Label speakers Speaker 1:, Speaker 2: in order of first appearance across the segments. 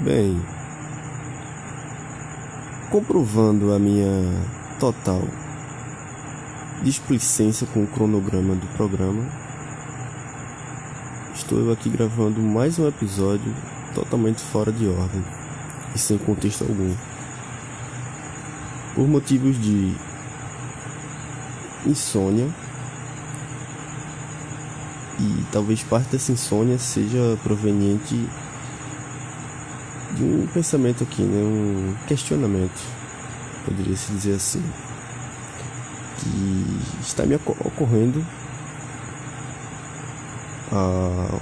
Speaker 1: Bem, comprovando a minha total displicência com o cronograma do programa, estou eu aqui gravando mais um episódio totalmente fora de ordem e sem contexto algum. Por motivos de insônia e talvez parte dessa insônia seja proveniente um pensamento aqui, né? um questionamento, poderia se dizer assim, que está me ocorrendo há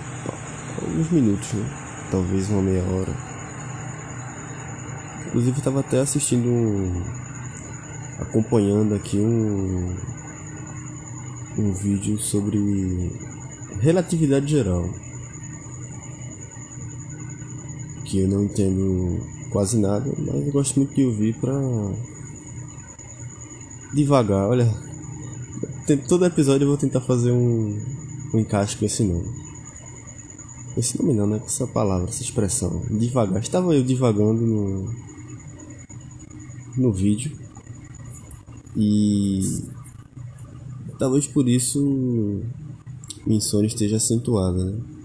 Speaker 1: alguns minutos, né? talvez uma meia hora. Inclusive estava até assistindo um, acompanhando aqui um um vídeo sobre relatividade geral. Que eu não entendo quase nada, mas eu gosto muito de ouvir pra devagar. Olha, todo episódio eu vou tentar fazer um, um encaixe com esse nome. Esse nome não, né? Com essa palavra, essa expressão. Devagar. Estava eu divagando no, no vídeo. E talvez por isso minha insônia esteja acentuada, né?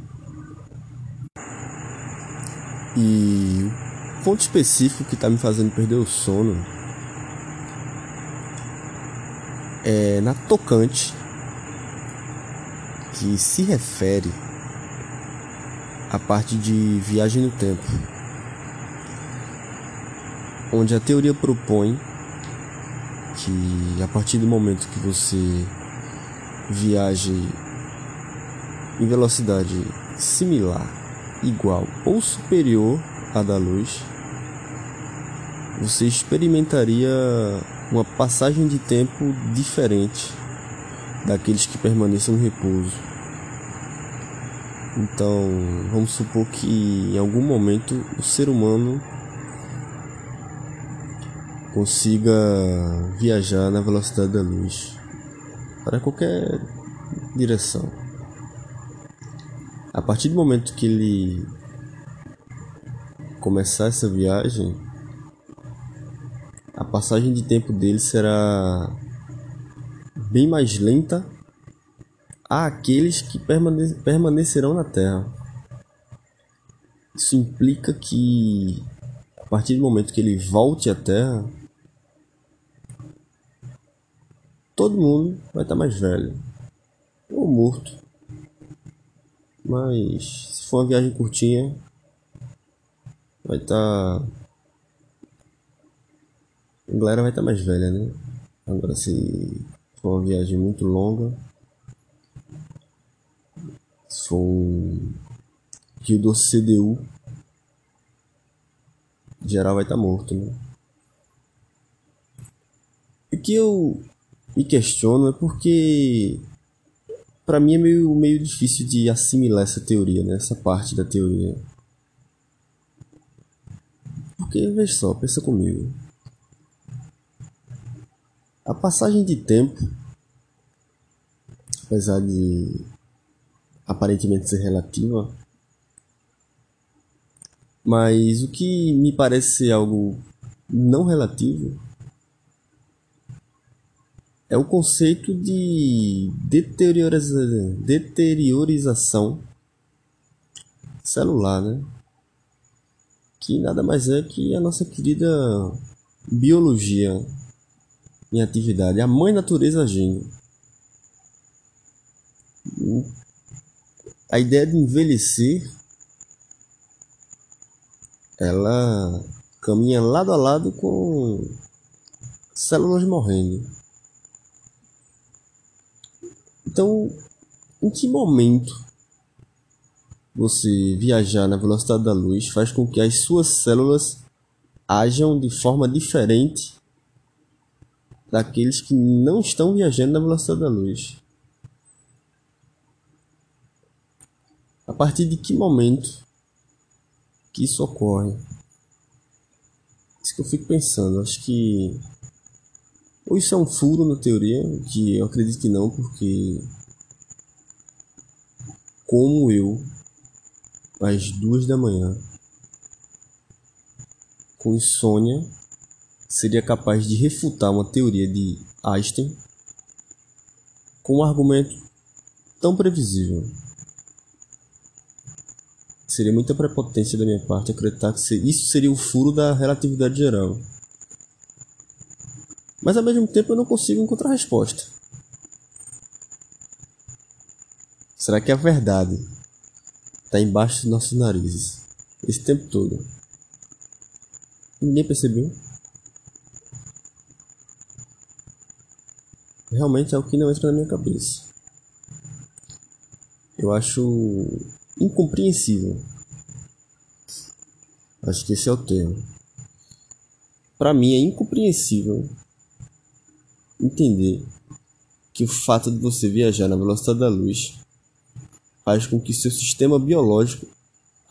Speaker 1: E o ponto específico que está me fazendo perder o sono é na tocante que se refere à parte de viagem no tempo, onde a teoria propõe que a partir do momento que você viaje em velocidade similar, igual ou superior à da luz, você experimentaria uma passagem de tempo diferente daqueles que permaneçam em repouso. Então, vamos supor que em algum momento o ser humano consiga viajar na velocidade da luz para qualquer direção. A partir do momento que ele começar essa viagem, a passagem de tempo dele será bem mais lenta àqueles que permane permanecerão na Terra. Isso implica que a partir do momento que ele volte à Terra, todo mundo vai estar mais velho ou morto. Mas se for uma viagem curtinha, vai estar. Tá... A galera vai estar tá mais velha, né? Agora se for uma viagem muito longa, se for um Rio do CDU, geral vai estar tá morto, né? O que eu me questiono é porque para mim é meio, meio difícil de assimilar essa teoria, né? essa parte da teoria. Porque, veja só, pensa comigo. A passagem de tempo, apesar de aparentemente ser relativa, mas o que me parece algo não relativo é o conceito de deterioriza deteriorização celular, né? Que nada mais é que a nossa querida biologia em atividade, a mãe natureza agindo. A ideia de envelhecer ela caminha lado a lado com células morrendo. Então, em que momento você viajar na velocidade da luz faz com que as suas células ajam de forma diferente daqueles que não estão viajando na velocidade da luz? A partir de que momento que isso ocorre? Isso que eu fico pensando. Acho que ou isso é um furo na teoria, que eu acredito que não, porque como eu, às duas da manhã, com insônia seria capaz de refutar uma teoria de Einstein com um argumento tão previsível. Seria muita prepotência da minha parte acreditar que isso seria o furo da relatividade geral. Mas ao mesmo tempo eu não consigo encontrar resposta. Será que a verdade está embaixo dos nossos narizes esse tempo todo? Ninguém percebeu? Realmente é o que não entra na minha cabeça. Eu acho incompreensível. Acho que esse é o termo. Para mim é incompreensível entender que o fato de você viajar na velocidade da luz faz com que seu sistema biológico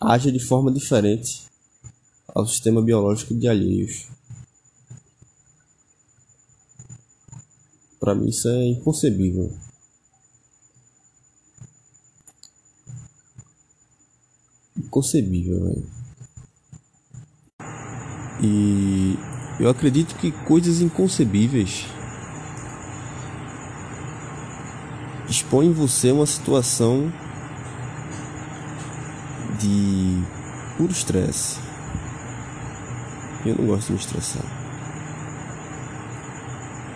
Speaker 1: haja de forma diferente ao sistema biológico de alheios. Para mim isso é inconcebível. Inconcebível, velho. E eu acredito que coisas inconcebíveis expõem você a uma situação de puro estresse. Eu não gosto de me estressar.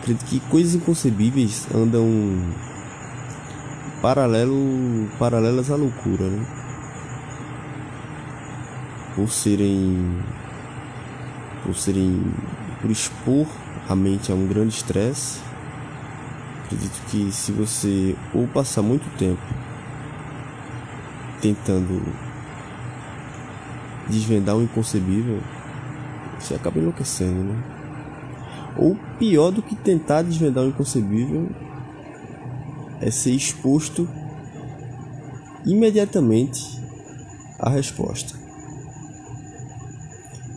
Speaker 1: Acredito que coisas inconcebíveis andam paralelo, paralelas à loucura, né? Por serem por serem por expor a mente a um grande estresse. Acredito que se você ou passar muito tempo tentando desvendar o inconcebível, você acaba enlouquecendo, né? Ou pior do que tentar desvendar o inconcebível é ser exposto imediatamente à resposta.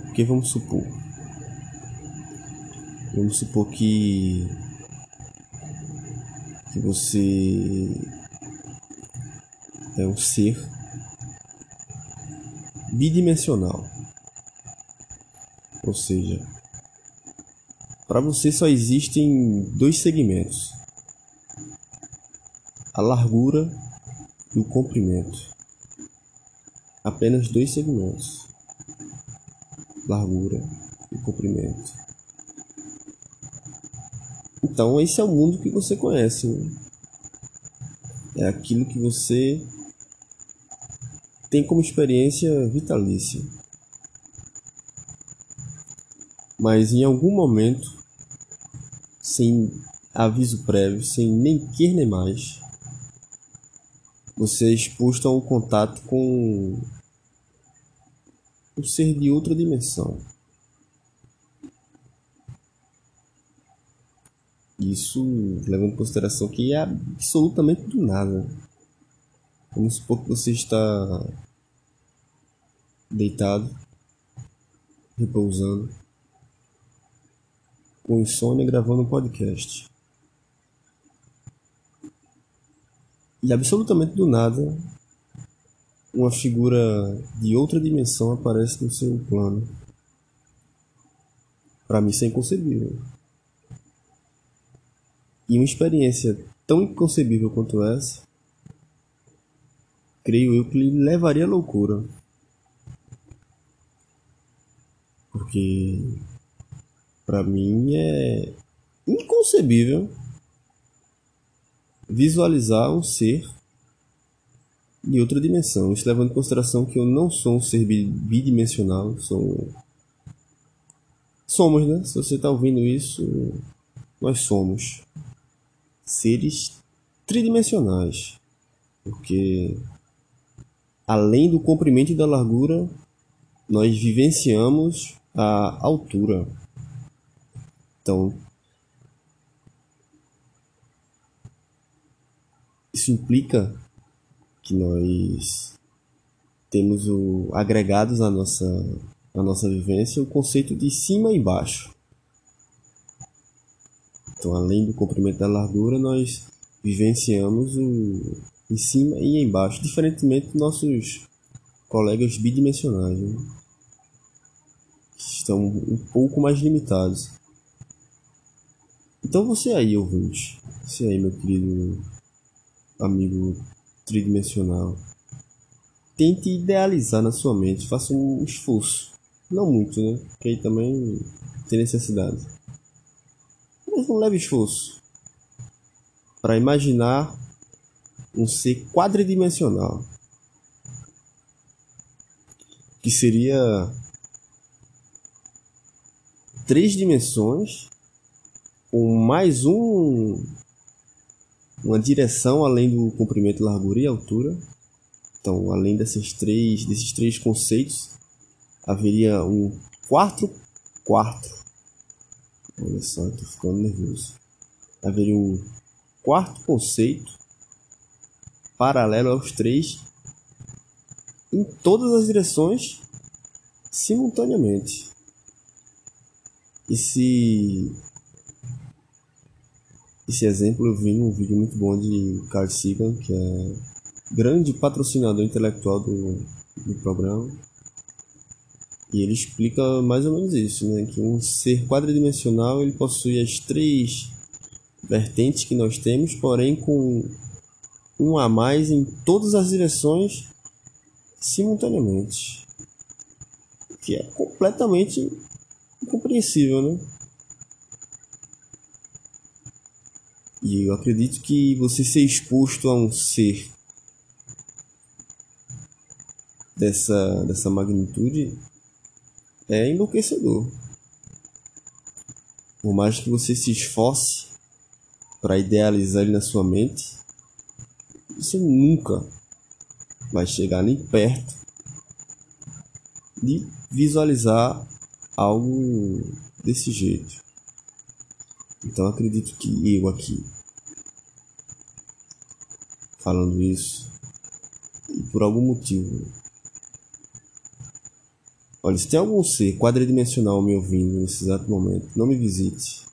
Speaker 1: Porque vamos supor, vamos supor que que você é um ser bidimensional. Ou seja, para você só existem dois segmentos: a largura e o comprimento. Apenas dois segmentos: largura e comprimento. Então, esse é o mundo que você conhece. Né? É aquilo que você tem como experiência vitalícia. Mas em algum momento, sem aviso prévio, sem nem quer nem mais, você é exposto a um contato com um ser de outra dimensão. Isso levando em consideração que é absolutamente do nada. Vamos supor que você está deitado, repousando, com insônia gravando um podcast. E absolutamente do nada, uma figura de outra dimensão aparece no seu plano. Para mim isso é inconcebível. E uma experiência tão inconcebível quanto essa creio eu que lhe levaria à loucura. Porque para mim é inconcebível visualizar um ser de outra dimensão. Isso levando em consideração que eu não sou um ser bidimensional, sou somos, né? Se você está ouvindo isso, nós somos seres tridimensionais, porque além do comprimento e da largura, nós vivenciamos a altura. Então, isso implica que nós temos o, agregados à nossa, à nossa vivência o conceito de cima e baixo. Então, além do comprimento da largura, nós vivenciamos o, em cima e embaixo, diferentemente dos nossos colegas bidimensionais, né? estão um pouco mais limitados. Então você aí, ouvinte, você aí, meu querido amigo tridimensional, tente idealizar na sua mente, faça um esforço. Não muito, né? Porque aí também tem necessidade. Um leve esforço para imaginar um ser quadridimensional. Que seria três dimensões com mais um uma direção além do comprimento, largura e altura. Então, além desses três, desses três conceitos, haveria um quarto quarto. Olha só, estou ficando nervoso. Haveria um quarto conceito paralelo aos três em todas as direções simultaneamente. Esse esse exemplo eu vi num vídeo muito bom de Carl Sagan, que é grande patrocinador intelectual do, do programa. E ele explica mais ou menos isso, né? Que um ser quadridimensional ele possui as três vertentes que nós temos, porém com um a mais em todas as direções simultaneamente. Que é completamente incompreensível, né? E eu acredito que você ser exposto a um ser dessa, dessa magnitude é enlouquecedor. Por mais que você se esforce para idealizar ele na sua mente, você nunca vai chegar nem perto de visualizar algo desse jeito. Então acredito que eu aqui falando isso e por algum motivo. Olha, se tem algum ser quadridimensional me ouvindo nesse exato momento, não me visite.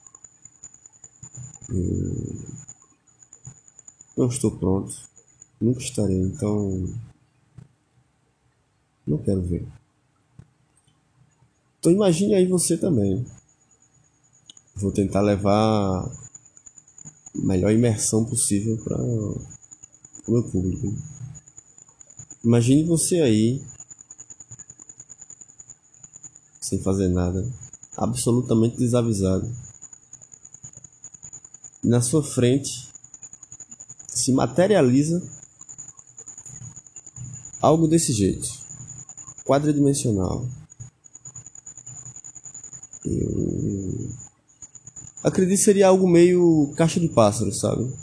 Speaker 1: Eu não estou pronto. Nunca estarei, então. Não quero ver. Então imagine aí você também. Vou tentar levar a melhor imersão possível para o meu público. Imagine você aí, sem fazer nada, absolutamente desavisado. Na sua frente se materializa algo desse jeito, quadridimensional. Eu acredito que seria algo meio caixa de pássaro, sabe?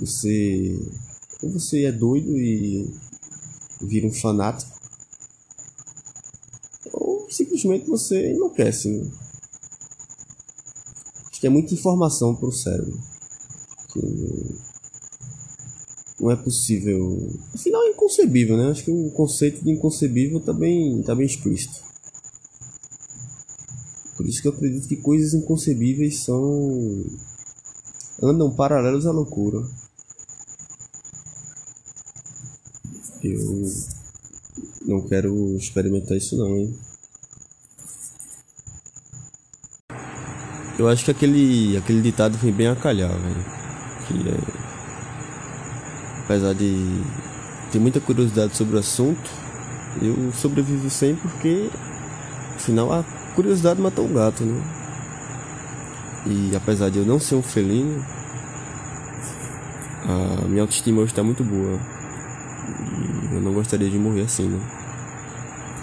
Speaker 1: Você ou você é doido e vira um fanático, simplesmente você enlouquece, né? Acho que é muita informação para o cérebro. Que não é possível. Afinal, é inconcebível, né? Acho que o conceito de inconcebível está bem, tá bem explícito. Por isso que eu acredito que coisas inconcebíveis são. andam paralelos à loucura. Eu não quero experimentar isso não, hein? Eu acho que aquele, aquele ditado vem bem a calhar, velho. Que é apesar de ter muita curiosidade sobre o assunto, eu sobrevivo sem porque afinal a curiosidade matou o gato, né? E apesar de eu não ser um felino, a minha autoestima hoje está muito boa. E eu não gostaria de morrer assim, né?